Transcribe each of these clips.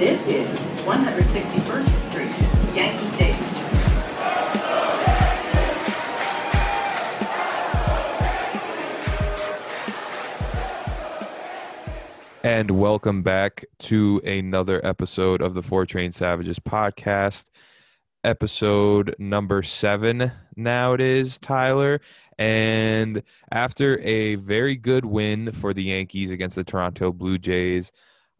This is 161st Street, Yankee Stadium. And welcome back to another episode of the Four Train Savages podcast. Episode number seven, now it is, Tyler. And after a very good win for the Yankees against the Toronto Blue Jays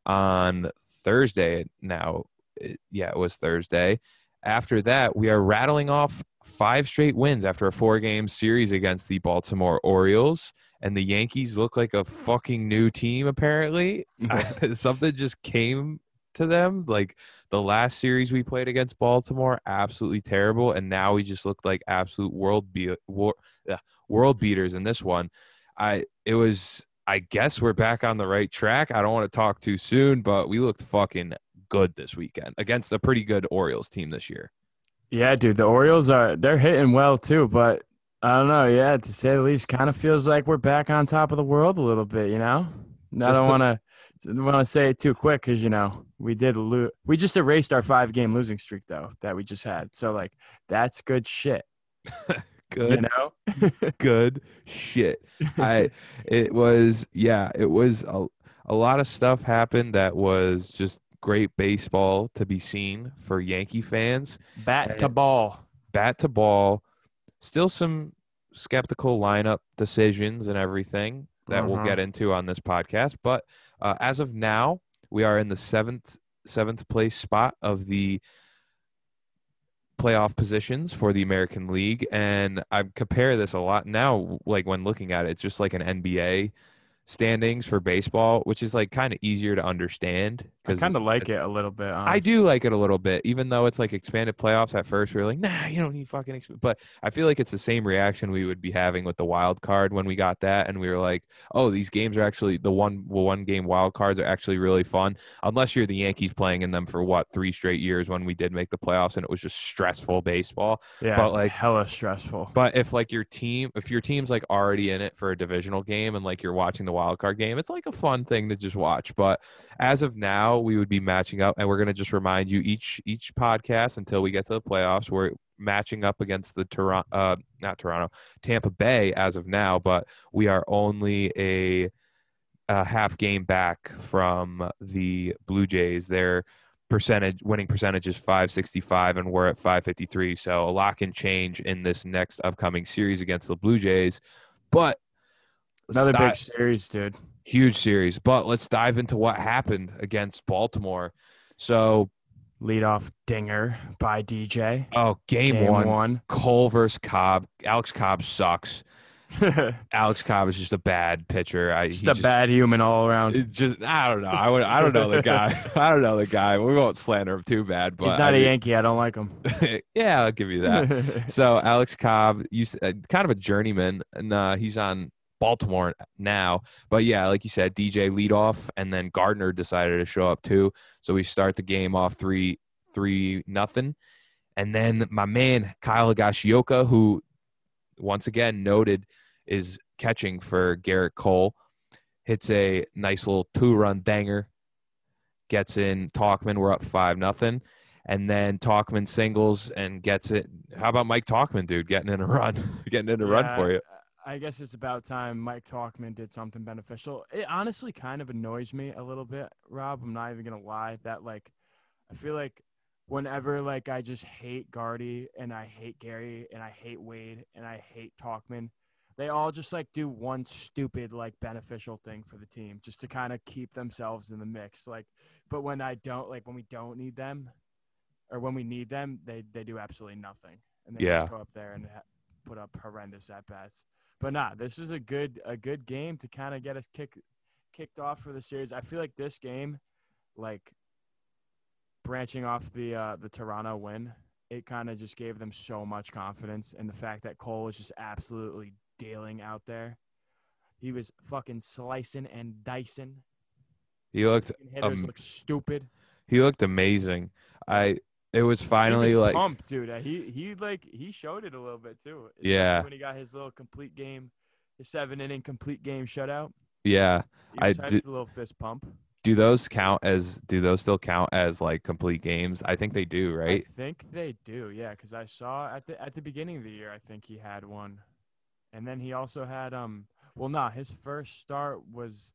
on Thursday, now, it- yeah, it was Thursday. After that, we are rattling off five straight wins after a four game series against the Baltimore Orioles and the Yankees look like a fucking new team apparently. Something just came to them. Like the last series we played against Baltimore, absolutely terrible, and now we just looked like absolute world be- war- uh, world beaters in this one. I it was I guess we're back on the right track. I don't want to talk too soon, but we looked fucking good this weekend against a pretty good Orioles team this year. Yeah, dude, the Orioles are they're hitting well too, but I don't know. Yeah, to say the least, kind of feels like we're back on top of the world a little bit. You know, And I don't want to want to say it too quick because you know we did lose. We just erased our five game losing streak though that we just had. So like that's good shit. Good You know. good shit. I it was yeah, it was a, a lot of stuff happened that was just great baseball to be seen for Yankee fans. Bat to ball. Bat to ball, still some skeptical lineup decisions and everything that we'll Uh-huh. get into on this podcast, but uh, as of now, we are in the seventh seventh place spot of the playoff positions for the American League, and I compare this a lot now. Like when looking at it, it's just like an NBA standings for baseball, which is like kind of easier to understand. Because I kind of like it a little bit. I do like it a little bit, even though it's like expanded playoffs. At first, we were like, "Nah, you don't need fucking." Exp-. But I feel like it's the same reaction we would be having with the wild card when we got that, and we were like, "Oh, these games are actually the one one game wild cards are actually really fun." Unless you're the Yankees playing in them for what three straight years when we did make the playoffs, and it was just stressful baseball. Yeah, but, like- hella stressful. But if like your team, if your team's like already in it for a divisional game, and like you're watching the wild card game, it's like a fun thing to just watch. But as of now, we would be matching up, and we're gonna just remind you each each podcast until we get to the playoffs. We're matching up against the Toronto, uh, not Toronto, Tampa Bay as of now, but we are only a, a half game back from the Blue Jays. Their percentage winning percentage is 565 and we're at 553 so a lot can change in this next upcoming series against the blue jays but Another big series, dude. huge series but let's dive into what happened against baltimore so Leadoff dinger by DJ. oh game, Game one, one. cole versus cobb alex cobb sucks alex cobb is just a bad pitcher I, just a bad human all around. just I don't know. I would I don't know the guy. I don't know the guy. We won't slander him too bad, but He's not I a mean- Yankee. I don't like him. yeah, I'll give you that. so Alex Cobb, used uh, kind of a journeyman, and uh, he's on Baltimore now. But yeah, like you said, DJ lead off, and then Gardner decided to show up too. So we start the game off three three nothing, and then my man Kyle Higashioka, who once again noted is catching for Gerrit Cole, hits a nice little two run danger, gets in Tauchman. We're up five nothing and then Tauchman singles and gets it. How about Mike Tauchman, dude, getting in a run, getting in a run for you? I guess it's about time Mike Tauchman did something beneficial. It honestly kind of annoys me a little bit, Rob. I'm not even gonna lie. That like, I feel like whenever like I just hate Guardy and I hate Gary and I hate Wade and I hate Tauchman, they all just like do one stupid like beneficial thing for the team just to kind of keep themselves in the mix. Like, but when I don't like when we don't need them or when we need them, they they do absolutely nothing and they Yeah. just go up there and ha- put up horrendous at bats. But nah, this was a good a good game to kind of get us kick, kicked off for the series. I feel like this game, like branching off the uh, the Toronto win, it kind of just gave them so much confidence in the fact that Cole was just absolutely dealing out there. He was fucking slicing and dicing. He looked hitters um, look stupid. he looked amazing. I it was finally was like pumped, dude. Uh, He he like he showed it a little bit too. Yeah. when he got his little complete game, his seven inning complete game shutout. yeah. He I did- a little fist pump. Do those count as? Do those still count as like complete games? I think they do, right? I think they do, yeah, because I saw at the at the beginning of the year, I think he had one, and then he also had um. Well, nah, his first start was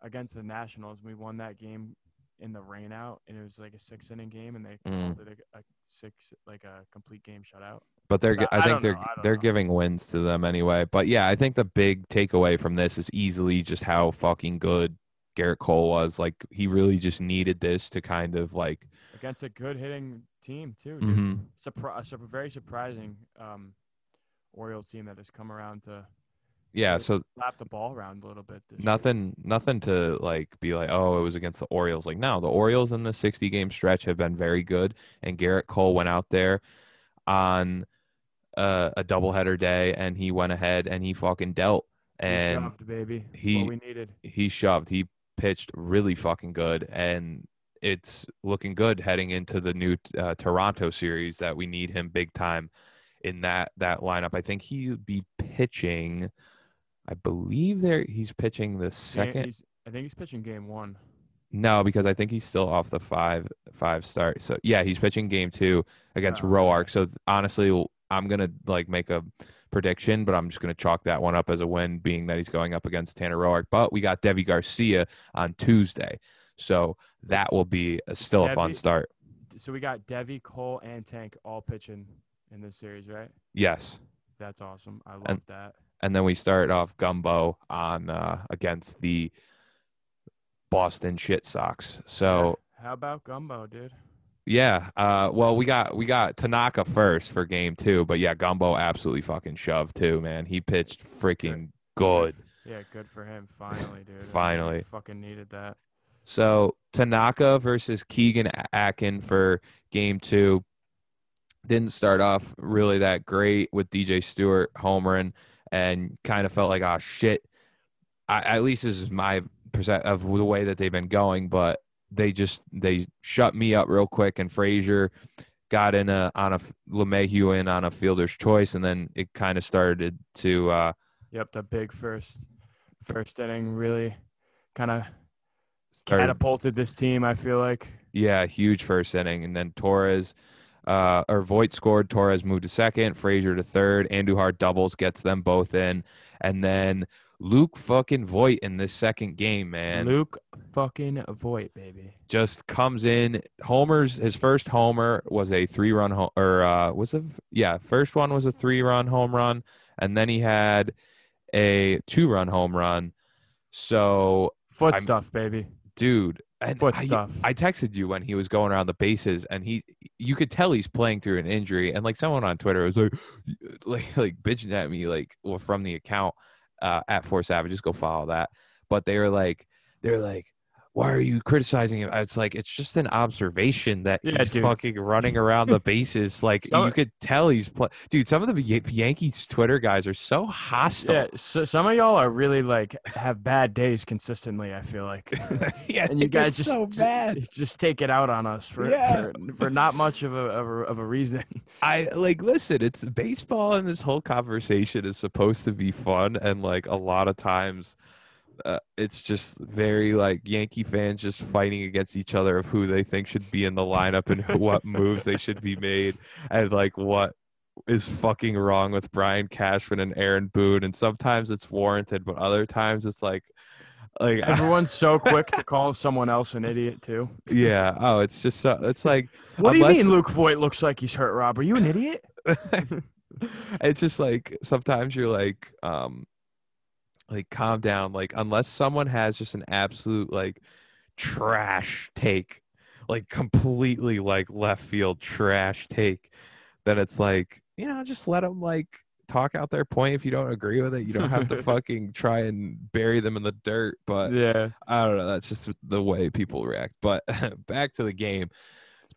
against the Nationals. We won that game in the rain out, and it was like a six inning game, and they Mm. called it a, a six like a complete game shutout. But they're, gi- I- I think they're know, I they're know. giving wins to them anyway. But yeah, I think the big takeaway from this is easily just how fucking good Gerrit Cole was. Like he really just needed this to kind of like, against a good hitting team too. Dude. Mhm. Surpri- a very surprising um, Orioles team that has come around to yeah. So slap the ball around a little bit. This year. nothing nothing to like be like oh it was against the orioles like no the orioles in the 60 game stretch have been very good and gerrit cole went out there on uh, a doubleheader day and he went ahead and he fucking dealt And He shoved, baby. That's he- what we needed. he shoved he pitched really fucking good and it's looking good heading into the new uh, toronto series that we need him big time in that that lineup i think he'd be pitching i believe there he's pitching the second he's- I think he's pitching game one. No, because I think he's still off the five five start. So yeah, he's pitching game two against Oh, Roark. So honestly, I'm gonna like make a prediction, but I'm just gonna chalk that one up as a win, being that he's going up against Tanner Roark. But we got Deivi Garcia on Tuesday, so that will be a, still a fun start. So we got Deivi, Cole, and Tank all pitching in this series, right? Yes, That's awesome. I love that. And then we start off Gumbo on uh, against the Boston Shit Sox. So. How about Gumbo, dude? Yeah. Uh, well, we got we got Tanaka first for game two, but yeah, Gumbo absolutely fucking shoved too, man. He pitched freaking good. Yeah, good for him. Finally, dude. Finally. fucking needed that. So Tanaka versus Keegan Akin for game two didn't start off really that great with DJ Stewart homering and kind of felt like oh shit. I, at least this is my percent of the way that they've been going, but they just they shut me up real quick and Frazier got in a on a LeMahieu in on a fielder's choice and then it kind of started to uh Yep, the big first first inning really kind of catapulted this team. I feel like. Yeah, huge first inning, and then Torres, uh, or Voit scored. Torres moved to second. Frazier to third. Andujar doubles, gets them both in, and then Luke fucking Voit in this second game, man, Luke fucking Voit, baby. just comes in. Homer's his first homer was a three run home, or uh, was a Yeah, first one was a three run home run, and then he had a two run home run. So, Foot I'm- stuff, baby. dude, and Foot I, stuff. I texted you when he was going around the bases, and he, you could tell he's playing through an injury. And like someone on Twitter was like, like, like bitching at me, like, well, from the account uh, at Four Savages, go follow that. But they were like, they're like, why are you criticizing him? It's like it's just an observation that Yeah, he's dude. fucking running around the bases. Like Some- you could tell he's play- dude. Some of the Yan- Yankees Twitter guys are so hostile. Yeah, so some of y'all are really like have bad days consistently. I feel like, Yeah, and you guys just so bad. just take it out on us for Yeah. for, for not much of a, of a of a reason. I like listen, it's baseball and this whole conversation is supposed to be fun and like a lot of times uh, it's just very like Yankee fans just fighting against each other of who they think should be in the lineup and what moves they should be made and like what is fucking wrong with Brian Cashman and Aaron Boone and sometimes it's warranted but other times it's like like Everyone's so quick to call someone else an idiot too. yeah oh it's just so it's like What do you mean Luke Voit looks like he's hurt, Rob? Are you an idiot? it's just like sometimes you're like um like calm down like unless someone has just an absolute like trash take like completely like left field trash take then it's like you know just let them like talk out their point if you don't agree with it you don't have to fucking try and bury them in the dirt but yeah. I don't know. That's just the way people react. But back to the game.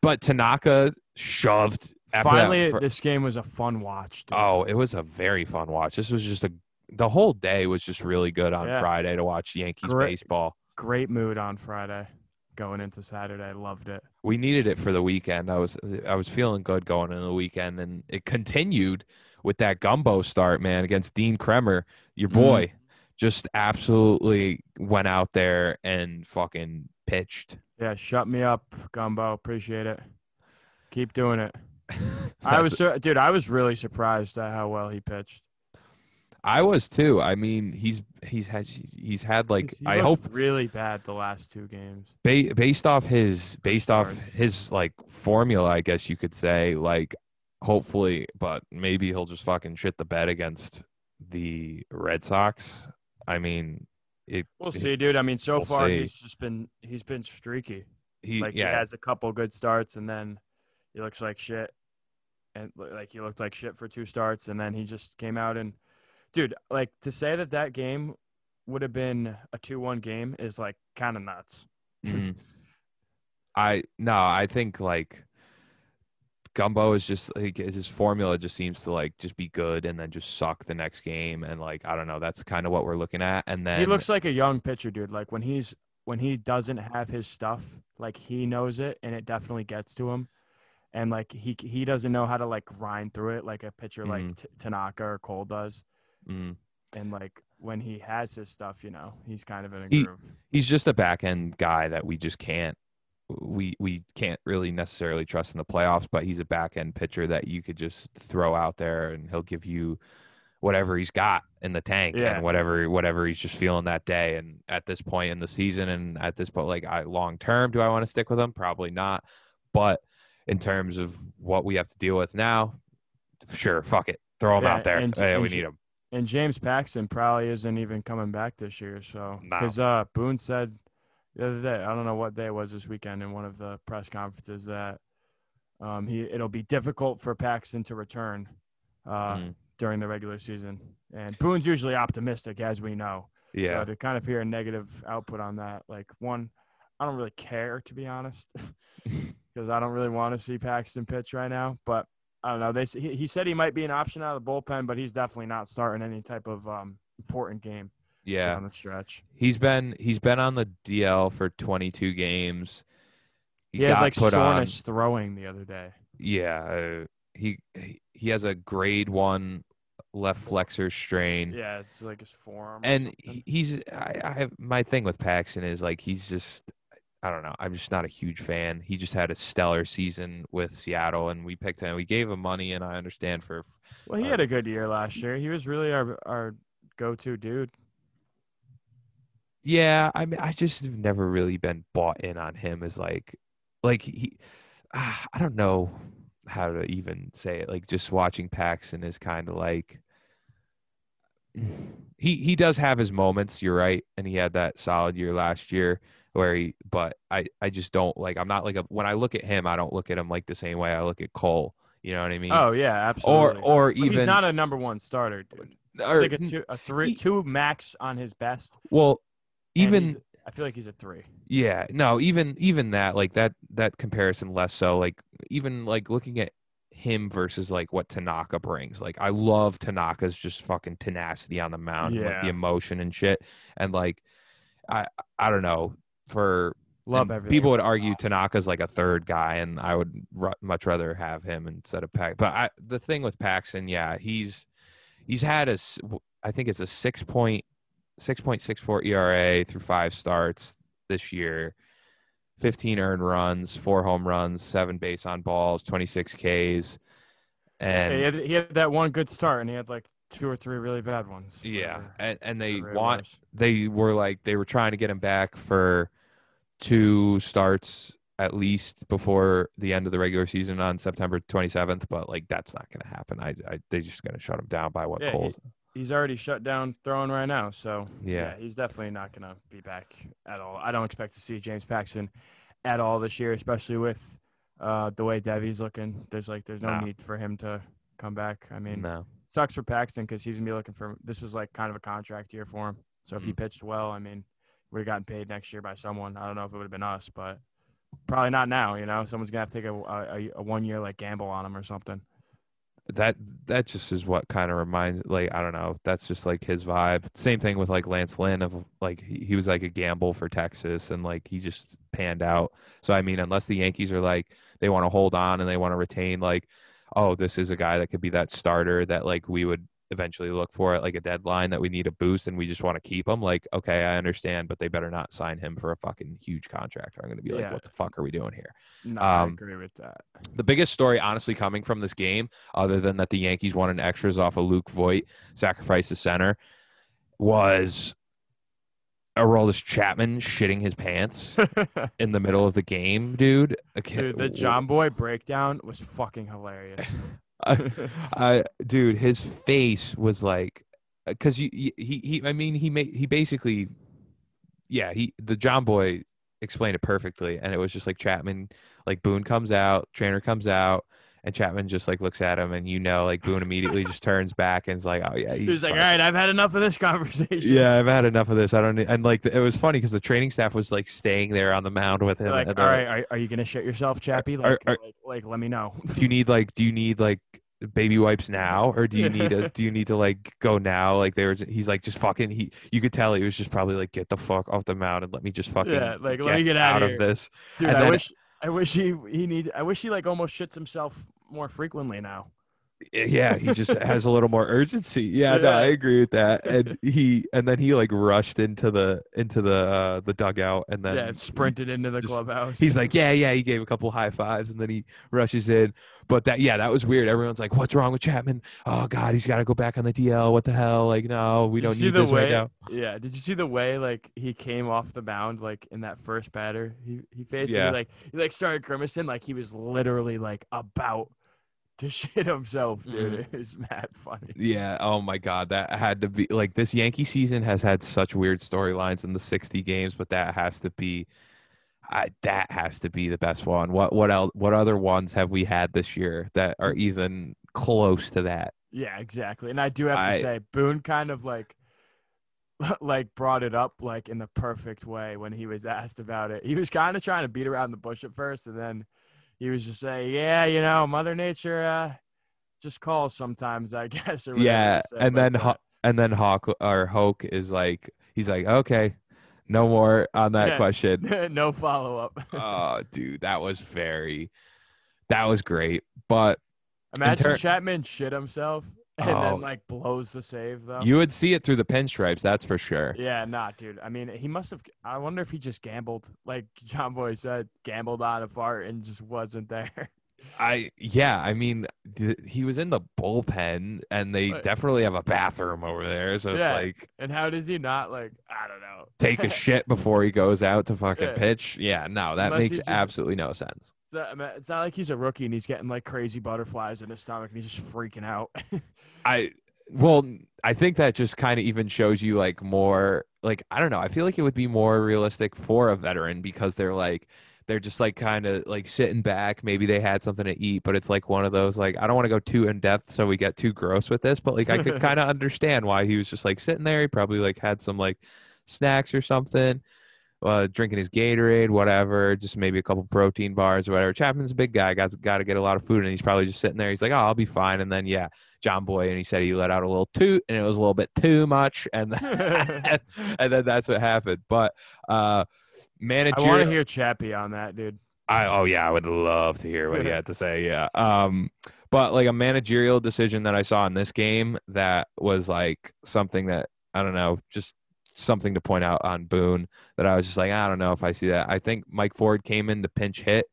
But Tanaka shoved. After that Finally, this game was a fun watch. Dude. oh, it was a very fun watch. This was just a. The whole day was just really good on Yeah. Friday to watch Yankees Great. baseball. Great mood on Friday, going into Saturday. Loved it. We needed it for the weekend. I was I was feeling good going into the weekend, and it continued with that gumbo start, man, against Dean Kremer, your Mhm. boy. just absolutely went out there and fucking pitched. Yeah, shut me up, Gumbo. Appreciate it. Keep doing it. I was, dude. I was really surprised at how well he pitched. I was too. I mean, he's he's had he's had like He I hope really bad the last two games. ba- based off his based off his like formula, I guess you could say like hopefully, but maybe he'll just fucking shit the bed against the Red Sox. I mean, it We'll see, dude. I mean, so We'll far see. he's just been he's been streaky. He like yeah he has a couple good starts, and then he looks like shit, and like he looked like shit for two starts, and then he just came out and, dude, like to say that that game would have been a two-one game is like kind of nuts. Mhm. I no, I think like Gumbo is just like his formula just seems to like just be good and then just suck the next game and like I don't know that's kind of what we're looking at and then he looks like a young pitcher, dude. Like when he's when he doesn't have his stuff, like he knows it, and it definitely gets to him. And like he he doesn't know how to like grind through it like a pitcher like Mhm. T- Tanaka or Cole does. Mm, And like when he has his stuff, you know, he's kind of in a He- groove. he's just a back end guy that we just can't we we can't really necessarily trust in the playoffs but he's a back end pitcher that you could just throw out there and he'll give you whatever he's got in the tank Yeah. and whatever whatever he's just feeling that day. And at this point in the season and at this point like I long term do I want to stick with him? Probably not. But in terms of what we have to deal with now sure fuck it. Throw him Yeah, out there. and- Hey, and we need him And James Paxton probably isn't even coming back this year. So No. because uh, Boone said the other day, I don't know what day it was this weekend in one of the press conferences that um, he it'll be difficult for Paxton to return uh, Mhm. during the regular season. And Boone's usually optimistic, as we know. yeah So to kind of hear a negative output on that, like one, I don't really care to be honest, because I don't really want to see Paxton pitch right now. But I don't know. They he, he said he might be an option out of the bullpen, but he's definitely not starting any type of um, important game yeah down the stretch. He's been he's been on the DL for 22 games. He, had got like put on. soreness throwing the other day. Yeah, uh, he he- he has a grade one left flexor strain, Yeah, it's like his forearm. and he- he's I, I my thing with Paxton is like he's just I don't know I'm just not a huge fan. He just had a stellar season with Seattle, and we picked him. We gave him money, and I understand for well, he uh, had a good year last year. He was really our our go-to dude. Yeah, I mean, I just have never really been bought in on him as like, like he, ah, I don't know how to even say it. Like, just watching Paxton is kind of like, he he does have his moments. You're right, and he had that solid year last year where he. But I I just don't like. I'm not like a when I look at him, I don't look at him like the same way I look at Cole. You know what I mean? Oh yeah, absolutely. or But even he's not a number one starter, dude. or, like a two, a three, he- two max on his best. well, even I feel like he's a three. Yeah, no, even even that like that that comparison less so like even like looking at him versus like what Tanaka brings. Like I love Tanaka's just fucking tenacity on the mound, and, like Yeah. the emotion and shit. And like I I don't know for Love everything. People would argue Tanaka's like a third guy, and I would ru- much rather have him instead of Pax. But I, the thing with Paxton, yeah, he's he's had a I think it's a six point six point six four ERA through five starts this year. 15 earned runs, four home runs, seven base on balls, 26 Ks. Yeah, And he, had, he had that one good start, and he had like two or three really bad ones. yeah, and, and they want they were like they were trying to get him back for two starts at least before the end of the regular season on September 27th, but like that's not going to happen. I, I they just going to shut him down by what Yeah, Cole. He's already shut down throwing right now, so Yeah. he's definitely not going to be back at all. I don't expect to see James Paxton at all this year, especially with uh, the way Deivi's looking. There's like there's no No. need for him to come back. I mean, no, sucks for Paxton because he's gonna be looking for. This was like kind of a contract year for him. So if he Mhm. pitched well, I mean, would have gotten paid next year by someone. I don't know if it would have been us, but probably not now. You know, someone's gonna have to take a a, a one year like gamble on him or something. that that just is what kind of reminds like I don't know. That's just like his vibe. Same thing with like Lance Lynn of like he, he was like a gamble for Texas and like he just panned out. So I mean, unless the Yankees are like they want to hold on and they want to retain like, oh, this is a guy that could be that starter that like we would eventually look for at like a deadline that we need a boost and we just want to keep him. Like, okay, I understand, but they better not sign him for a fucking huge contract. Or I'm going to be like, Yeah. what the fuck are we doing here? No, I Um, agree with that. The biggest story, honestly, coming from this game, other than that the Yankees won in extras off of Luke Voit, sacrifice the center, was Aroldis Chapman shitting his pants in the middle of the game, dude. Okay, Dude, the John Boy breakdown was fucking hilarious. I, I, dude, his face was like, uh, because you, he, he, I mean, he made, he basically, yeah, he, the Jomboy explained it perfectly, and it was just like Chapman, like Boone comes out, trainer comes out, and Chapman just like looks at him, and you know, like Boone immediately just turns back and is like, oh yeah, He's, was like, "All right, I've had enough of this conversation." Yeah, I've had enough of this. I don't. need- And like, it was funny because the training staff was like staying there on the mound with him. Like, and all they're are, are you gonna shit yourself, Chappie? Like, are- like, like, let me know. do you need like do you need like baby wipes now or do you need a do you need to like go now like there was he's like just fucking he you could tell he was just probably like get the fuck off the mound and let me just fucking Yeah, like, let me get out here. of this Dude, And I then- wish, I wish he he need, I wish he like almost shits himself more frequently now. Yeah he just has a little more urgency yeah, no i agree with that and he and then he like rushed into the into the uh the dugout and then yeah, sprinted into the just- clubhouse. He's like, yeah, yeah. He gave a couple high fives and then he rushes in. But that, yeah, that was weird. Everyone's like, what's wrong with Chapman? Oh God, he's got to go back on the DL. What the hell? Like, no, we don't need this way, right now. Yeah, did you see the way like he came off the mound like in that first batter? He he basically Yeah. like he like started grimacing like he was literally like about to shit himself, dude. Mm-hmm. It mad funny. Yeah. Oh my God, that had to be like this Yankee season has had such weird storylines in the 60 games, but that has to be. I, that has to be the best one. What what else? What other ones have we had this year that are even close to that? Yeah, exactly. And I do have to say, Boone kind of like like brought it up like in the perfect way when he was asked about it. He was kind of trying to beat around the bush at first, and then he was just saying, "Yeah, you know, Mother Nature uh, just calls sometimes, I guess." Or Yeah, and then that. Ho- and then Hawk or Hoke is like, he's like, okay, no more on that Yeah. question. no follow up. oh, dude, that was very, that was great. But Imagine ter- Chapman shit himself and Oh. then like blows the save though. you would see it through the pinstripes, that's for sure. Yeah, nah, dude. I mean, he must have. I wonder if he just gambled, like Jomboy said, gambled on a fart and just wasn't there. I yeah, I mean, th- he was in the bullpen, and they Right. definitely have a bathroom over there, so it's like and how does he not like? I don't know. take a shit before he goes out to fucking Yeah. pitch. Yeah, no, that Unless makes just- absolutely no sense. It's not, I mean, it's not like he's a rookie and he's getting like crazy butterflies in his stomach and he's just freaking out. I well, I think that just kind of even shows you like more like I don't know. I feel like it would be more realistic for a veteran because they're like they're just like kind of like sitting back. Maybe they had something to eat, but it's like one of those like I don't want to go too in depth so we get too gross with this, but like I could kind of understand why he was just like sitting there. He probably like had some like snacks or something. Uh, drinking his Gatorade, whatever, just maybe a couple protein bars or whatever. Chapman's a big guy, got got to get a lot of food, and he's probably just sitting there. He's like, "Oh, I'll be fine." And then, yeah, Jomboy, and he said he let out a little toot, and it was a little bit too much, and then, and then that's what happened. But uh, manager, I want to hear Chappie on that, dude. I oh yeah, I would love to hear what he had to say. Yeah. Um, but like a managerial decision that I saw in this game that was like something that I don't know, just something to point out on Boone that I was just like, I don't know if I see that. I think Mike Ford came in to pinch hit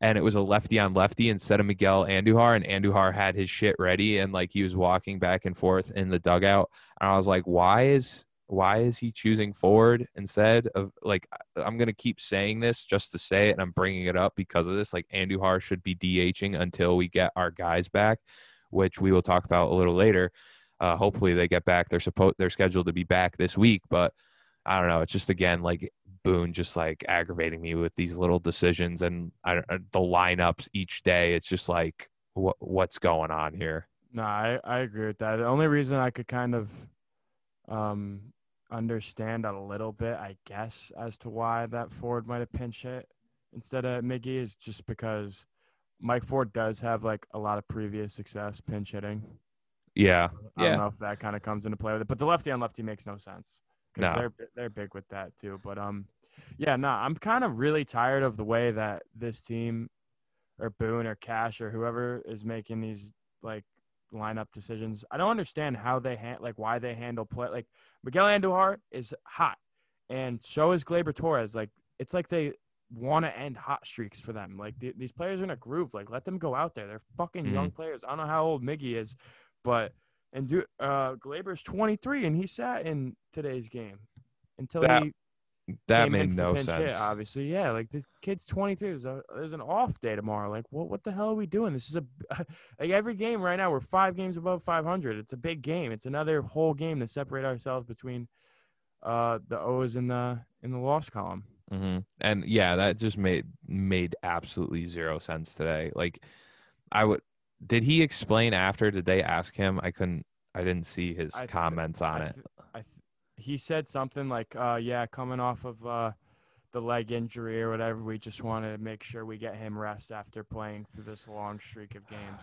and it was a lefty on lefty instead of Miguel Andujar, and Andujar had his shit ready and like he was walking back and forth in the dugout. And I was like, why is why is he choosing Ford instead of like I'm gonna keep saying this just to say it, and I'm bringing it up because of this. Like Andujar should be DHing until we get our guys back, which we will talk about a little later. Uh, hopefully they get back. They're supposed they're scheduled to be back this week, but I don't know. It's just again like Boone just like aggravating me with these little decisions and I, uh, the lineups each day. It's just like what what's going on here? No, I, I agree with that. The only reason I could kind of um understand a little bit, I guess, as to why that Ford might have pinch hit instead of Miggy is just because Mike Ford does have like a lot of previous success pinch hitting. Yeah, I Yeah. don't know if that kind of comes into play with it, but the lefty on lefty makes no sense No. because they're they're big with that too. But um, yeah, no, I'm kind of really tired of the way that this team, or Boone or Cash or whoever is making these like lineup decisions. I don't understand how they ha- like why they handle play. Like Miguel Andujar is hot, and so is Gleyber Torres. Like it's like they want to end hot streaks for them. Like th- these players are in a groove. Like let them go out there. They're fucking young players. I don't know how old Miggy is, but and do uh Gleyber's 23 and he sat in today's game until That he That made no pinch hit, obviously, yeah. Like the kid's 23. There's a there's an off day tomorrow. Like what what the hell are we doing? This is a like every game right now. We're five games above 500. It's a big game. It's another whole game to separate ourselves between uh the O's in the in the loss column. hmm And yeah, that just made made absolutely zero sense today. Like, I would. Did he explain after? Did they ask him? I couldn't. I didn't see his th- comments on it. th- I th- he said something like, uh, "Yeah, coming off of uh, the leg injury or whatever, we just want to make sure we get him rest after playing through this long streak of games."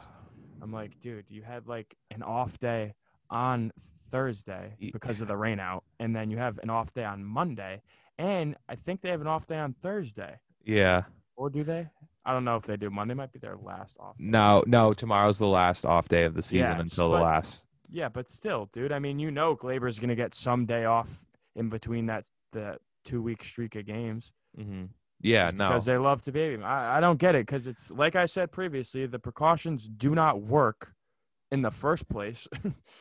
I'm like, dude, you had like an off day on Thursday because of the rain out, and then you have an off day on Monday, and I think they have an off day on Thursday, yeah. or do they? I don't know if they do. Monday might be their last off. day. No, no. Tomorrow's the last off day of the season Yeah, until the last. Yeah, but still, dude. I mean, you know, Gleyber's gonna get some day off in between that the two week streak of games. Mm-hmm. Yeah, no. because they love to baby him. I, I don't get it because it's like I said previously, the precautions do not work in the first place.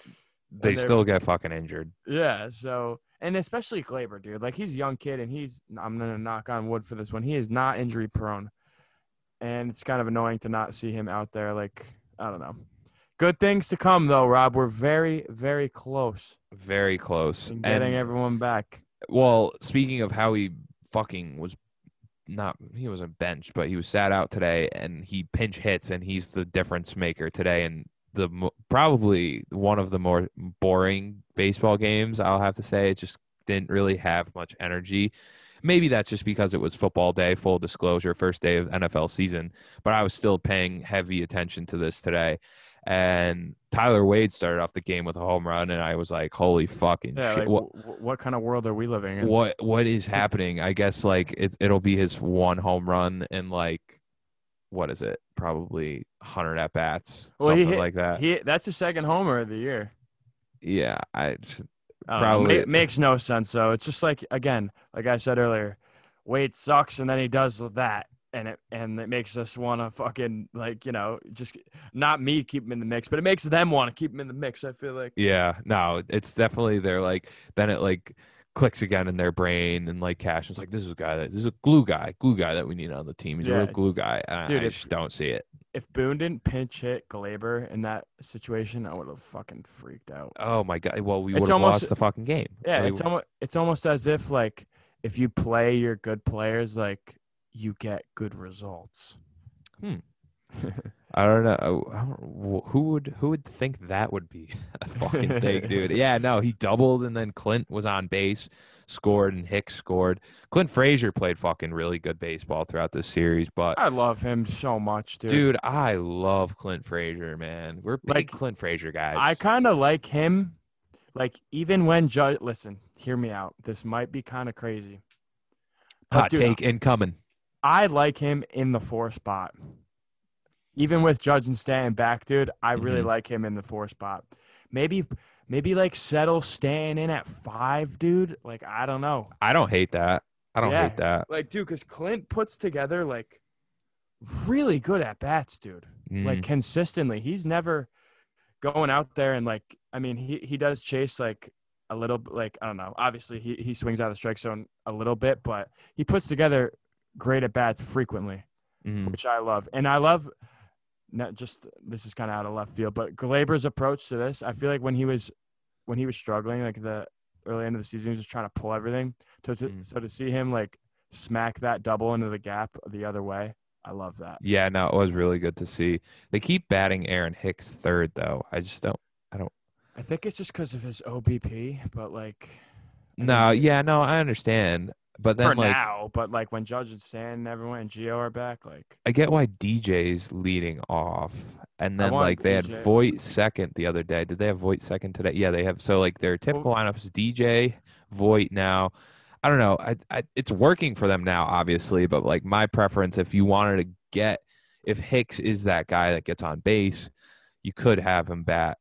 they still get fucking injured. yeah, so and especially Gleyber, dude. Like he's a young kid and he's I'm gonna knock on wood for this one. He is not injury prone, and it's kind of annoying to not see him out there. Like I don't know. Good things to come though, Rob. We're very very close Very close. in getting And- everyone back. Well, speaking of how he fucking was not he wasn't benched, but he was sat out today and he pinch hits and he's the difference maker today and the probably one of the more boring baseball games I'll have to say it just didn't really have much energy. Maybe that's just because it was football day, full disclosure, first day of NFL season, but I was still paying heavy attention to this today. And Tyler Wade started off the game with a home run and I was like, "Holy fucking Yeah, shit. like, what what, kind of world are we living in? what what is happening? I guess like it it'll be his one home run and like what is it? Probably hundred at bats, Well, he something hit- like that. He that's the second homer of the year. yeah, I I don't know, Um, Probably- ma- makes no sense though. It's just like again, like I said earlier, Wade sucks, and then he does that, and it and it makes us want to fucking like you know just not me keep him in the mix, but it makes them want to keep him in the mix. I feel like yeah, no, it's definitely they're like then it like clicks again in their brain and like Cash is like this is a guy that this is a glue guy, glue guy that we need on the team. He's a real glue guy. And Dude, I just don't see it. If Boone didn't pinch hit Gleyber in that situation, I would have fucking freaked out. Oh my god. Well, we would have lost the fucking game. Yeah, Like, it's almost it's almost as if like if you play your good players, like you get good results. Hmm. I don't know. Uh, I don't- Who would who would think that would be a fucking thing, dude? Yeah, no, he doubled and then Clint was on base, scored, and Hicks scored. Clint Frazier played fucking really good baseball throughout this series, but I love him so much, dude. dude, I love Clint Frazier, man. We're big Like, Clint Frazier guys. I kind of like him. Like even when Judge, listen, hear me out. This might be kind of crazy. Hot dude, take incoming. I like him in the four spot. Even with Judge and Stanton back, dude, I really Mhm. like him in the four spot. Maybe, maybe like settle Stanton in at five, dude. Like I don't know. I don't hate that. I don't Yeah. hate that. Like, dude, because Clint puts together like really good at bats, dude. Like Mm, consistently, he's never going out there and like. I mean, he he does chase like a little, like I don't know. Obviously, he he swings out of the strike zone a little bit, but he puts together great at bats frequently, mm. which I love. And I love not just this is kind of out of left field, but Gleyber's approach to this. I feel like when he was when he was struggling, like the early end of the season, he was just trying to pull everything. So to, Mm. so to see him like smack that double into the gap the other way, I love that. Yeah, no, it was really good to see. They keep batting Aaron Hicks third though. I just don't. I don't. I think it's just because of his OBP, but like I No, yeah, no, I understand. But for like now, but like when Judge and Stan and everyone and Geo are back, like I get why DJ's leading off. And then like they had. Voit second the other day. Did they have Voit second today? Yeah, they have. So like their typical lineup is DJ, Voit now. I don't know. I, I it's working for them now, obviously, but like my preference, if you wanted to get if Hicks is that guy that gets on base, you could have him bat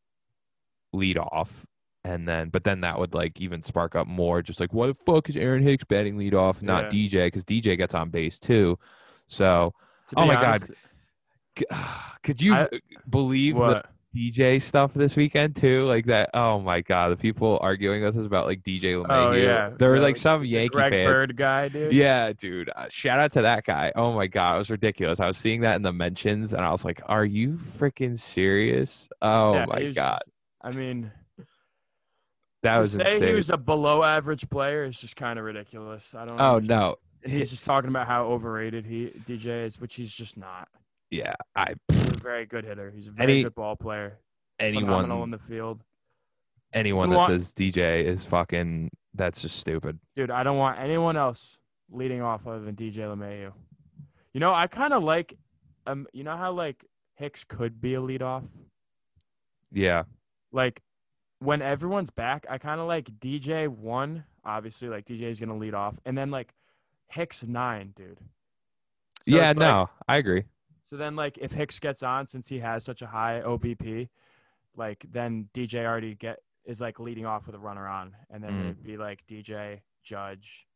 lead off and then but then that would like even spark up more just like what the fuck is Aaron Hicks batting lead off not Yeah. DJ because DJ gets on base too so To Oh my God. honest, c- could you I- believe the DJ stuff this weekend too like that oh my god the people arguing with us about like DJ LeMahieu Oh yeah, there was like some Yankee Greg fans Bird guy, dude. yeah, dude. Uh, shout out to that guy. Oh my god, it was ridiculous. I was seeing that in the mentions, and I was like, "Are you freaking serious?" Oh Yeah, my god, just- I mean, that to was say insane. he was a below average player is just kind of ridiculous. I don't. oh understand. no, He's just talking about how overrated he DJ is, which he's just not. yeah. I He's a very good hitter. He's a very Any- good ball player. Phenomenal in the field, anyone that want- says DJ is fucking that's just stupid. dude. I don't want anyone else leading off other than DJ LeMahieu. You know, I kind of like, um, you know how like Hicks could be a leadoff. Yeah, like when everyone's back, I kind of like DJ one. Obviously, like DJ is gonna lead off, and then like Hicks nine, dude. So yeah. it's like- No, I agree. so then, like, if Hicks gets on, since he has such a high OBP, like then DJ already get is like leading off with a runner on, and then Mm. it'd be like DJ Judge.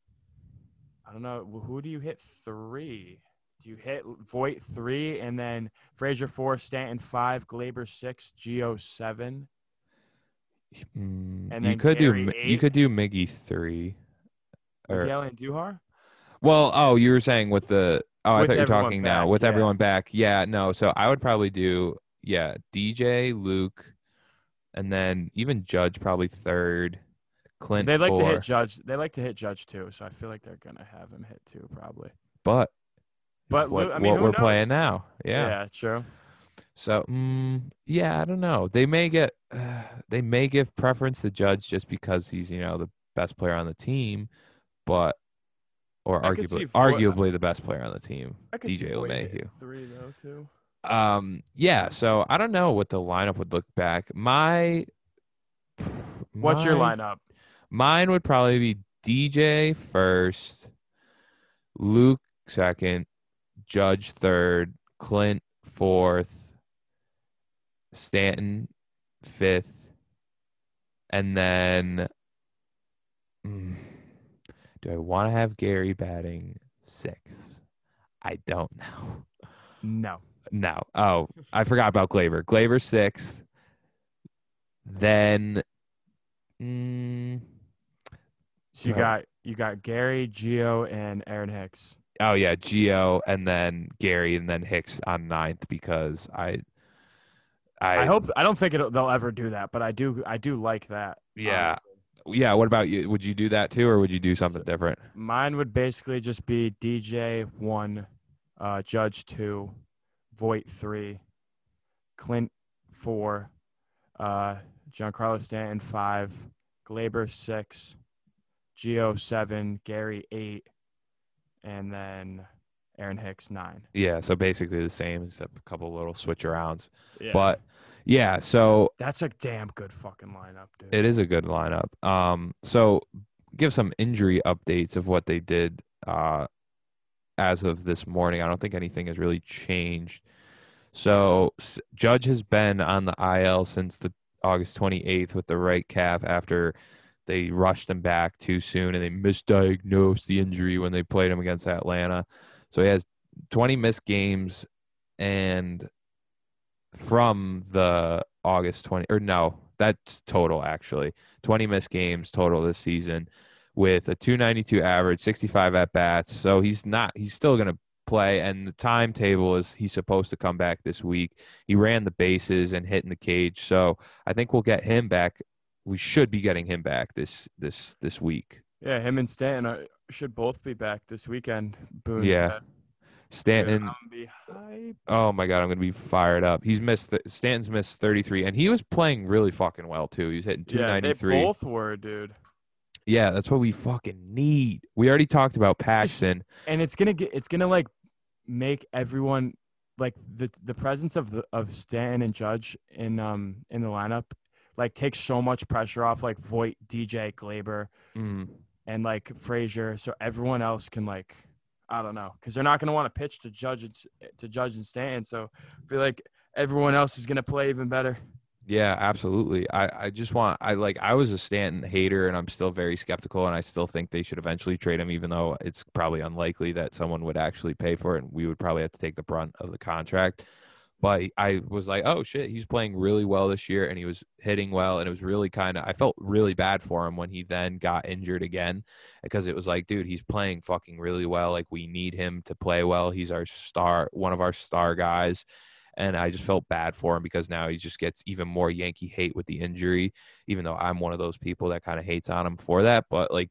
I don't know who do you hit three. Do you hit Voit three and then Frazier four, Stanton five, Gleyber six, Geo seven? Mm, And you could Gary do Mi- you could do Miggy three. Or, Miguel Andujar? well, oh, you were saying with the oh, I With thought you were everyone talking now with yeah. everyone back. Yeah, no. So I would probably do yeah DJ Luke, and then even Judge probably third. Clint They like to hit Judge. They like to hit Judge too, so I feel like they're gonna have him hit too, probably. but But what, Lu- I mean, what we're playing knows? now. Yeah. true. So mm, yeah, I don't know. They may get uh, they may give preference to Judge just because he's you know the best player on the team, but or I arguably arguably the best player on the team, I could see DJ LeMahieu. three though too. Um, yeah. So I don't know what the lineup would look back. My What's your lineup? Mine would probably be DJ first, Luke second, Judge third, Clint fourth, Stanton fifth, and then mm, do I want to have Gary batting sixth? I don't know. No. No. Oh, I forgot about Gleyber. Gleyber sixth. Then, mm, So you got you got Gary, Geo, and Aaron Hicks. oh yeah, Geo, and then Gary, and then Hicks on ninth because I, I, I, hope I don't think it'll, they'll ever do that, but I do I do like that. Yeah. honestly. yeah. What about you? Would you do that too, or would you do something So- different? Mine would basically just be DJ one, uh, Judge two, Voit three, Clint four, uh, Giancarlo Stanton five, Gleyber six, Geo seven, Gary eight, and then Aaron Hicks nine. Yeah. So basically the same, except a couple little switch arounds. Yeah. But yeah, so that's a damn good fucking lineup, dude. It is a good lineup. Um, so give some injury updates of what they did uh, as of this morning. I don't think anything has really changed. So S- Judge has been on the IL since the August 28th with the right calf after they rushed him back too soon and they misdiagnosed the injury when they played him against Atlanta. So he has 20 missed games and from the August 20 or no, that's total actually. 20 missed games total this season with a 292 average, 65 at bats. So he's not he's still going to play and the timetable is he's supposed to come back this week. He ran the bases and hit in the cage. So I think we'll get him back. We should be getting him back this this this week. Yeah, him and Stanton are, uh, should both be back this weekend. Boone Yeah. said. Stanton I'm gonna be hyped. Oh my god, I'm gonna be fired up. He's missed th- Stanton's missed 33, and he was playing really fucking well too. He's hitting 293. yeah, they 293. both were, dude. Yeah, that's what we fucking need. We already talked about Paxton. And it's gonna get, it's gonna like make everyone like the the presence of the of Stanton and Judge in um in the lineup like takes so much pressure off like Voit, DJ, Gleyber, Mm, and like Frazier, so everyone else can like I don't know because they're not gonna want to pitch to Judge and, eh, to Judge and Stanton. So I feel like everyone else is gonna play even better. Yeah, absolutely. I, I just want I like I was a Stanton hater and I'm still very skeptical and I still think they should eventually trade him even though it's probably unlikely that someone would actually pay for it and we would probably have to take the brunt of the contract. But I was like, oh shit, he's playing really well this year and he was hitting well and it was really kind of I felt really bad for him when he then got injured again because it was like, dude, he's playing fucking really well. Like we need him to play well. He's our star, one of our star guys and I just felt bad for him because now he just gets even more Yankee hate with the injury, even though I'm one of those people that kind of hates on him for that. But like,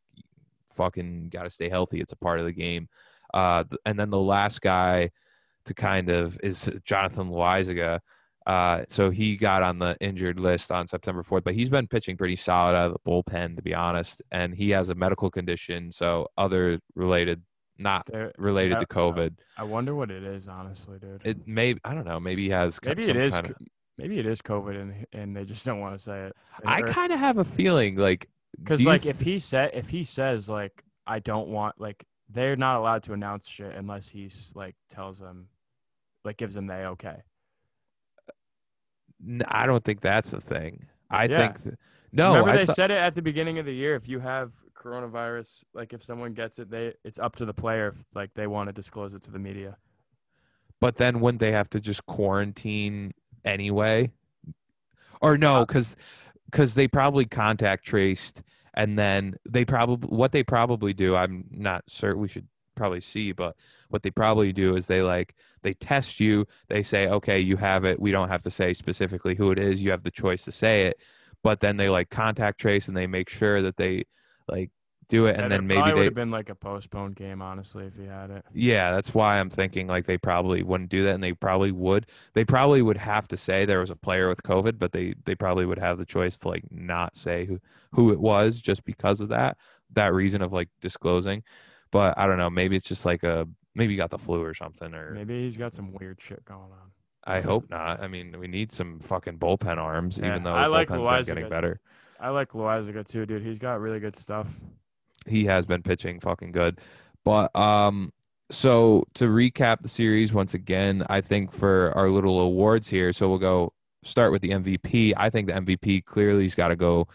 fucking got to stay healthy. It's a part of the game. Uh, and then the last guy to kind of is Jonathan Loaisiga. Uh, so he got on the injured list on September 4th, but he's been pitching pretty solid out of the bullpen, to be honest. And he has a medical condition, so other related not related I- to COVID. I wonder what it is, honestly, dude. It may I don't know. Maybe he has maybe it is. kind of. Maybe it is COVID, and and they just don't want to say it. I kind of have a feeling like because like th- if he said if he says like I don't want like they're not allowed to announce shit unless he's like tells them like gives them the okay. I don't think that's the thing. I Yeah. think th- no. Remember I they thought- said it at the beginning of the year. If you have coronavirus, like if someone gets it, they it's up to the player if like they want to disclose it to the media. but then wouldn't they have to just quarantine anyway? Or no, Uh, because because they probably contact traced and then they probably what they probably do. I'm not certain. We should probably see, but what they probably do is they like they test you. They say, okay, you have it. We don't have to say specifically who it is. You have the choice to say it, but then they like contact trace and they make sure that they like do it, and then maybe would they have been like a postponed game, honestly, if he had it. yeah, that's why I'm thinking like they probably wouldn't do that, and they probably would. They probably would have to say there was a player with COVID, but they they probably would have the choice to like not say who who it was just because of that that reason of like disclosing. But I don't know. Maybe it's just like a maybe you got the flu or something, or Maybe he's got some weird shit going on. I hope not. I mean, we need some fucking bullpen arms, Yeah, even though I like bullpen's getting better. I like Loaisiga too, dude. He's got really good stuff. he has been pitching fucking good. But um so to recap the series once again, I think for our little awards here, so we'll go start with the MVP. I think the MVP clearly's got to go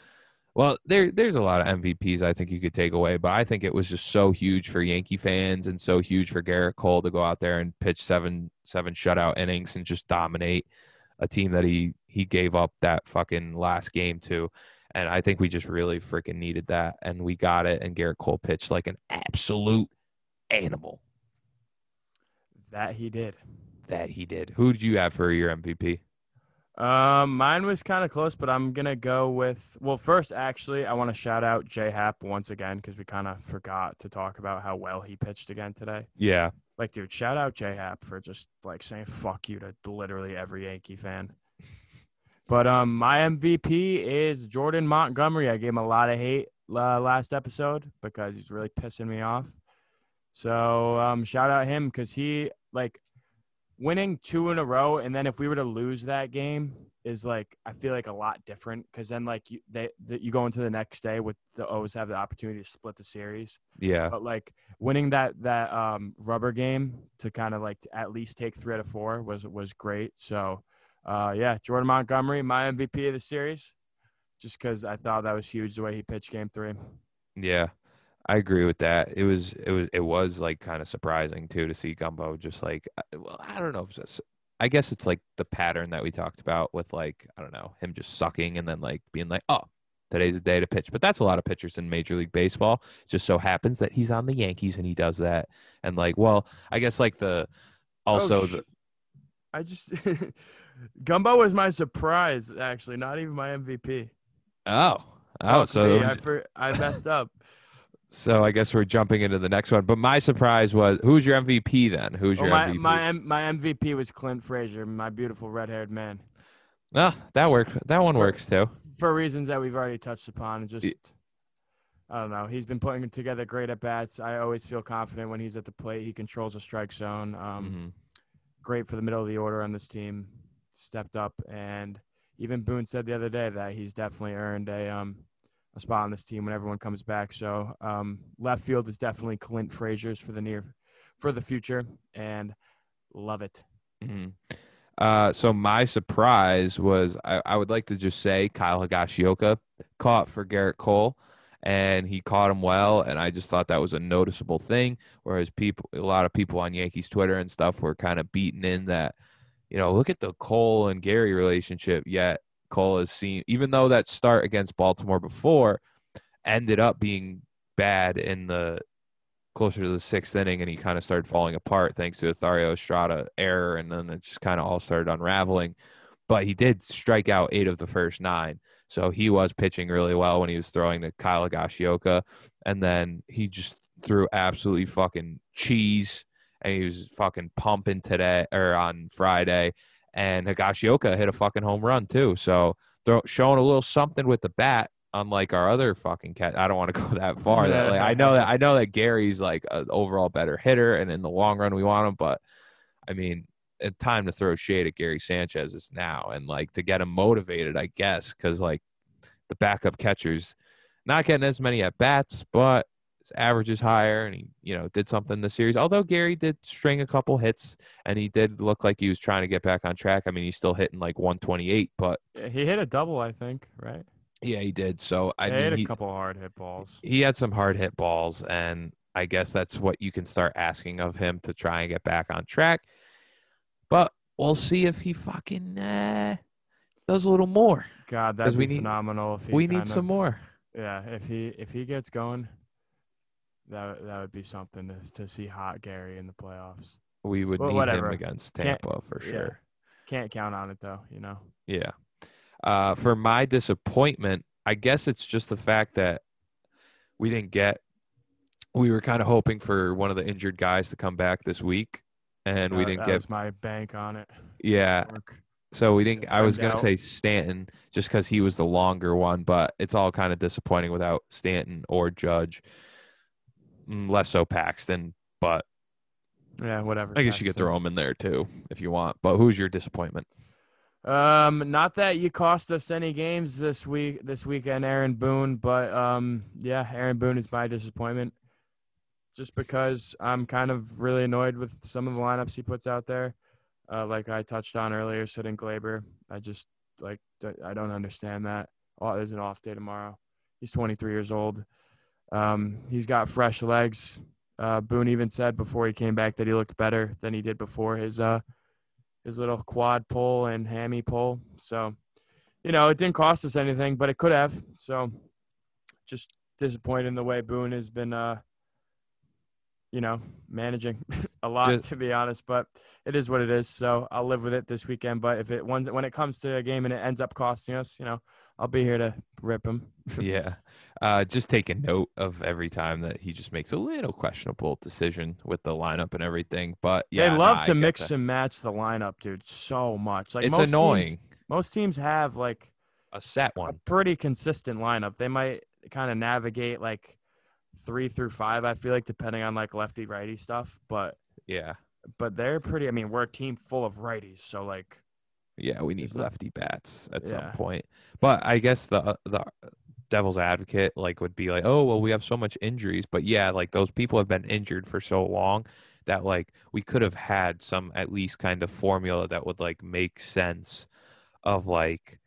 well, there there's a lot of MVPs I think you could take away, but I think it was just so huge for Yankee fans and so huge for Gerrit Cole to go out there and pitch seven seven shutout innings and just dominate a team that he he gave up that fucking last game to. And I think we just really freaking needed that. And we got it. And Gerrit Cole pitched like an absolute animal That he did. that he did. Who did you have for your MVP? Um, mine was kind of close, but I'm gonna go with. Well, first, actually, I want to shout out J Hap once again because we kind of forgot to talk about how well he pitched again today. Yeah. Like, dude, shout out J Hap for just like saying "fuck you" to literally every Yankee fan. But um, my MVP is Jordan Montgomery. I gave him a lot of hate uh, last episode because he's really pissing me off. So um, shout out him because he like winning two in a row, and then if we were to lose that game, is like I feel like a lot different because then like you they the, you go into the next day with the O's have the opportunity to split the series, Yeah. but like winning that that um rubber game to kind of like at least take three out of four was was great. So uh yeah, Jordan Montgomery, my MVP of the series, just because I thought that was huge the way he pitched game three. Yeah. I agree with that. It was it was it was like kind of surprising too to see Gumbo just like well I don't know if it's I guess it's like the pattern that we talked about with like I don't know him just sucking and then like being like oh today's the day to pitch but that's a lot of pitchers in Major League Baseball It just so happens that he's on the Yankees and he does that and like well I guess like the oh, also Oh, the, I just Gumbo was my surprise actually, not even my MVP. oh oh so me. I, for, I messed up. so I guess we're jumping into the next one but my surprise was who's your MVP then who's Oh, your my MVP my my MVP was Clint Frazier, my beautiful red-haired man. Ah, that works that one works too. for reasons that we've already touched upon. Just I don't know. He's been putting together great at bats. I always feel confident when he's at the plate. He controls the strike zone. Um, Mhm. Great for the middle of the order on this team. Stepped up, and even Boone said the other day that he's definitely earned a um a spot on this team when everyone comes back. So um, left field is definitely Clint Frazier's for the near for the future, and love it. Mhm. Uh, so my surprise was I, I would like to just say Kyle Higashioka caught for Gerrit Cole, and he caught him well, and I just thought that was a noticeable thing. Whereas people, a lot of people on Yankees Twitter and stuff were kind of beating in that, you know, look at the Cole and Gary relationship. Yet Cole has seen, even though that start against Baltimore before ended up being bad in the closer to the sixth inning and he kind of started falling apart thanks to a Thairo Estrada error and then it just kind of all started unraveling. But he did strike out eight of the first nine. So he was pitching really well when he was throwing to Kyle Gashioka, And then he just threw absolutely fucking cheese and he was fucking pumping today or on Friday. And Higashioka hit a fucking home run too. So throw, showing a little something with the bat unlike our other fucking cat. I don't want to go that far. That like, I know that I know that Gary's like an overall better hitter, and in the long run we want him. But I mean, time to throw shade at Gary Sanchez is now, and like to get him motivated, I guess, because like the backup catchers not getting as many at bats, but his average is higher, and he you know did something in the series. Although Gary did string a couple hits, and he did look like he was trying to get back on track. I mean, he's still hitting like 128, but he hit a double, I think, right? Yeah, he did. So I he mean, had a he, couple hard hit balls. he had some hard hit balls, and I guess that's what you can start asking of him to try and get back on track. But we'll see if he fucking uh, does a little more. God, that'd we need- phenomenal. If he We need some more. Yeah, if he if he gets going, that that would be something to to see hot Gary in the playoffs. We would Well, need whatever. him against Can't- Tampa for yeah. sure. Can't count on it though, you know. Yeah. Uh, for my disappointment, I guess it's just the fact that we didn't get. We were kind of hoping for one of the injured guys to come back this week, and we didn't that get. was my bank on it. yeah, So we didn't. I was gonna out. say Stanton just because he was the longer one, but it's all kind of disappointing without Stanton or Judge. Mm, Less so Paxton, but Yeah, whatever. I guess you could throw him in there too if you want. But who's your disappointment? Um, not that you cost us any games this week, this weekend, Aaron Boone, but um, yeah, Aaron Boone is my disappointment. Just because I'm kind of really annoyed with some of the lineups he puts out there, uh, like I touched on earlier, sitting Gleyber. I just like I don't understand that. Oh, there's an off day tomorrow. He's 23 years old. Um, he's got fresh legs. Uh, Boone even said before he came back that he looked better than he did before his uh his little quad pull and hammy pull. So, you know, it didn't cost us anything, but it could have. So, just disappointed in the way Boone has been, uh, you know, managing a lot Just- to be honest. But it is what it is. So I'll live with it this weekend. But if it when when it comes to a game and it ends up costing us, you know, I'll be here to rip him. yeah, uh, just take a note of every time that he just makes a little questionable decision with the lineup and everything. But yeah, they love nah, to mix that. and match the lineup, dude, so much. Like it's most annoying. Teams, most teams have like a set one, a pretty consistent lineup. They might kind of navigate like three through five. I feel like depending on like lefty righty stuff, but Yeah, but they're pretty. I mean, we're a team full of righties, so like yeah, we need lefty bats at Yeah. some point. But I guess the the devil's advocate like would be like, oh well, we have so much injuries, but yeah, like those people have been injured for so long that like we could have had some at least kind of formula that would like make sense of like,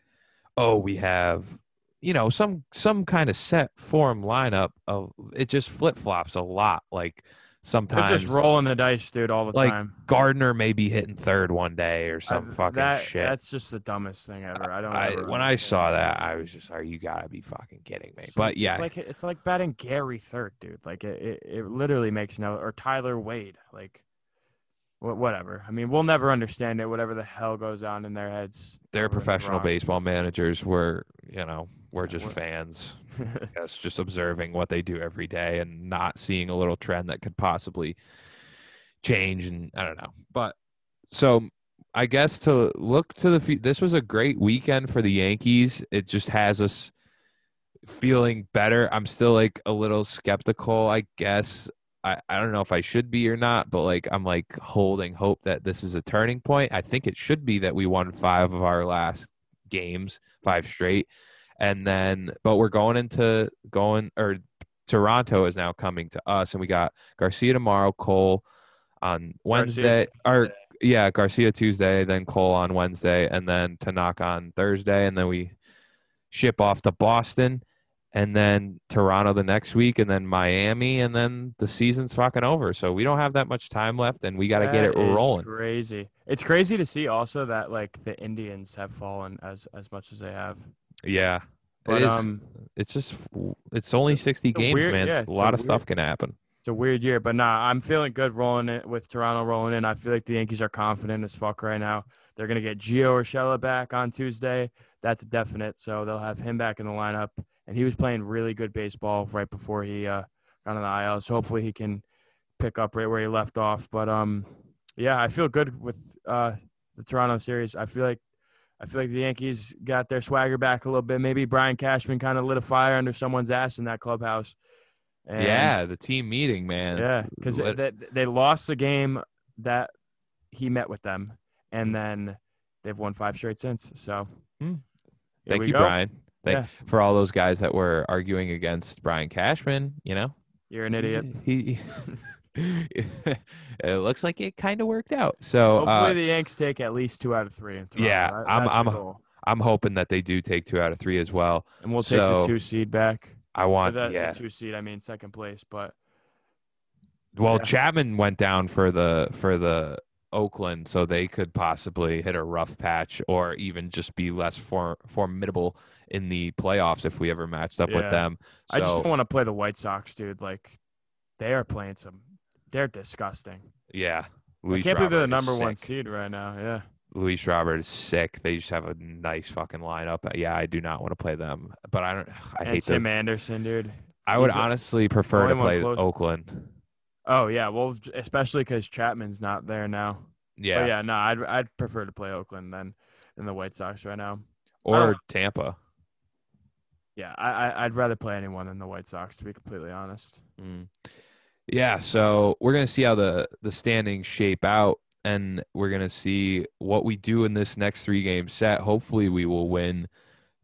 oh, we have you know some some kind of set form lineup of it just flip flops a lot like they're just rolling the dice, dude, all the like, time. Gardner may be hitting third one day or some I- fucking that- shit. That's just the dumbest thing ever. I don't. I, ever when I saw that, I was just, "Are you gotta be fucking kidding me?" It's But yeah, it's like it's like batting Gary third, dude. Like it, it, it literally makes no or Tyler Wade. Like, whatever. I mean, we'll never understand it. Whatever the hell goes on in their heads. they're over in the professional baseball managers. We're, you know, we're just we're- fans. Yes, just observing what they do every day and not seeing a little trend that could possibly change. And I don't know, but so I guess to look to the this was a great weekend for the Yankees. It just has us feeling better. I'm still like a little skeptical, I guess. I, I don't know if I should be or not, but like I'm like holding hope that this is a turning point. I think it should be that we won five of our last games, five straight. And then but we're going into going or Toronto is now coming to us and we got Garcia tomorrow, Cole on Wednesday or yeah, Garcia Tuesday, then Cole on Wednesday, and then Tanaka on Thursday, and then we ship off to Boston, and then Toronto the next week, and then Miami, and then the season's fucking over. So we don't have that much time left, and we got to get it rolling. Crazy. It's crazy to see also that like the Indians have fallen as as much as they have. Yeah, But it is. um, it's just it's only sixty it's games, weird- man. yeah, a it's a lot of stuff can happen. it's a weird year, but nah, I'm feeling good rolling it with Toronto rolling in. I feel like the Yankees are confident as fuck right now. They're gonna get Gio Urshela back on Tuesday. That's a definite. So they'll have him back in the lineup, and he was playing really good baseball right before he uh, got on the IL. So hopefully he can pick up right where he left off. But um, yeah, I feel good with uh the Toronto series. I feel like I feel like the Yankees got their swagger back a little bit. Maybe Brian Cashman kind of lit a fire under someone's ass in that clubhouse. And- yeah, the team meeting, man. yeah, because Let- they, they lost the game that he met with them, and then they've won five straight since. So, Hmm. Thank you, go. Brian. Thank Yeah. for all those guys that were arguing against Brian Cashman. You know, You're an idiot. He. it looks like it kind of worked out. So Hopefully, uh, the Yanks take at least two out of three. In Toronto. Yeah, That- I'm- I'm- goal. I'm hoping that they do take two out of three as well. and we'll take the two seed back. I want, the, the two seed. I mean, second place. But Well, Yeah. Chapman went down for the for the Oakland, so they could possibly hit a rough patch or even just be less for, formidable in the playoffs if we ever matched up with them. So I just don't want to play the White Sox, dude. Like, they are playing some. They're disgusting. yeah, I can't believe they're the number one seed right now. Yeah. Luis Robert is sick. They just have a nice fucking lineup. Yeah, I do not want to play them, but I don't. I and hate Tim those. Anderson, dude. I would he's honestly prefer to play close. Oakland. Oh yeah, well, especially because Chapman's not there now. Yeah, But yeah, no, I'd I'd prefer to play Oakland than than the White Sox right now. or. Tampa. Yeah, I, I I'd rather play anyone than the White Sox to be completely honest. Mm. Yeah, so we're gonna see how the the standings shape out, and we're gonna see what we do in this next three game set. Hopefully, we will win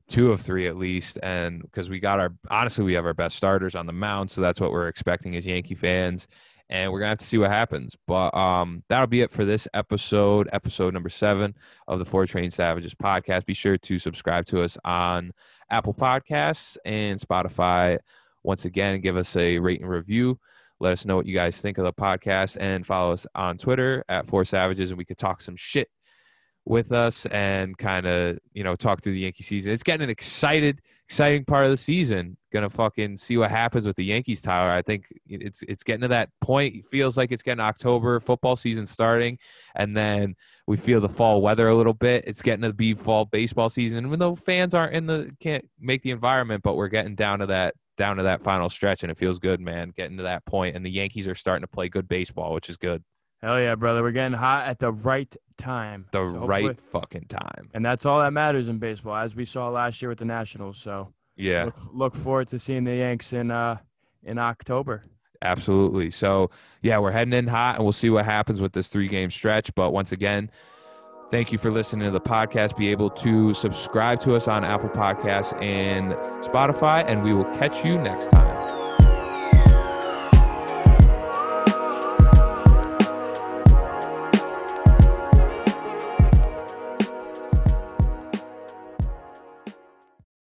two of three at least, and because we got our honestly, we have our best starters on the mound, so that's what we're expecting as Yankee fans, and we're gonna have to see what happens. But um, that'll be it for this episode, episode number seven of the Four Train Savages podcast. Be sure to subscribe to us on Apple Podcasts and Spotify. Once again, give us a rate and review. Let us know what you guys think of the podcast and follow us on Twitter at Four Savages, and we could talk some shit with us and kind of you know talk through the Yankee season. It's getting an excited, exciting part of the season. Gonna fucking see what happens with the Yankees, Tyler. I think it's it's getting to that point. It feels like it's getting October, football season starting, and then we feel the fall weather a little bit. It's getting to be fall baseball season. Even though fans aren't in the can't make the environment, but we're getting down to that down to that final stretch, and it feels good, man. Getting to that point, and the Yankees are starting to play good baseball, which is good. Hell yeah, brother, we're getting hot at the right time. The So right fucking time. and that's all that matters in baseball, as we saw last year with the Nationals. So Yeah. look, look forward to seeing the Yanks in uh in October. Absolutely. So, yeah, we're heading in hot and we'll see what happens with this three game stretch. But once again, thank you for listening to the podcast. Be able to subscribe to us on Apple Podcasts and Spotify, and we will catch you next time.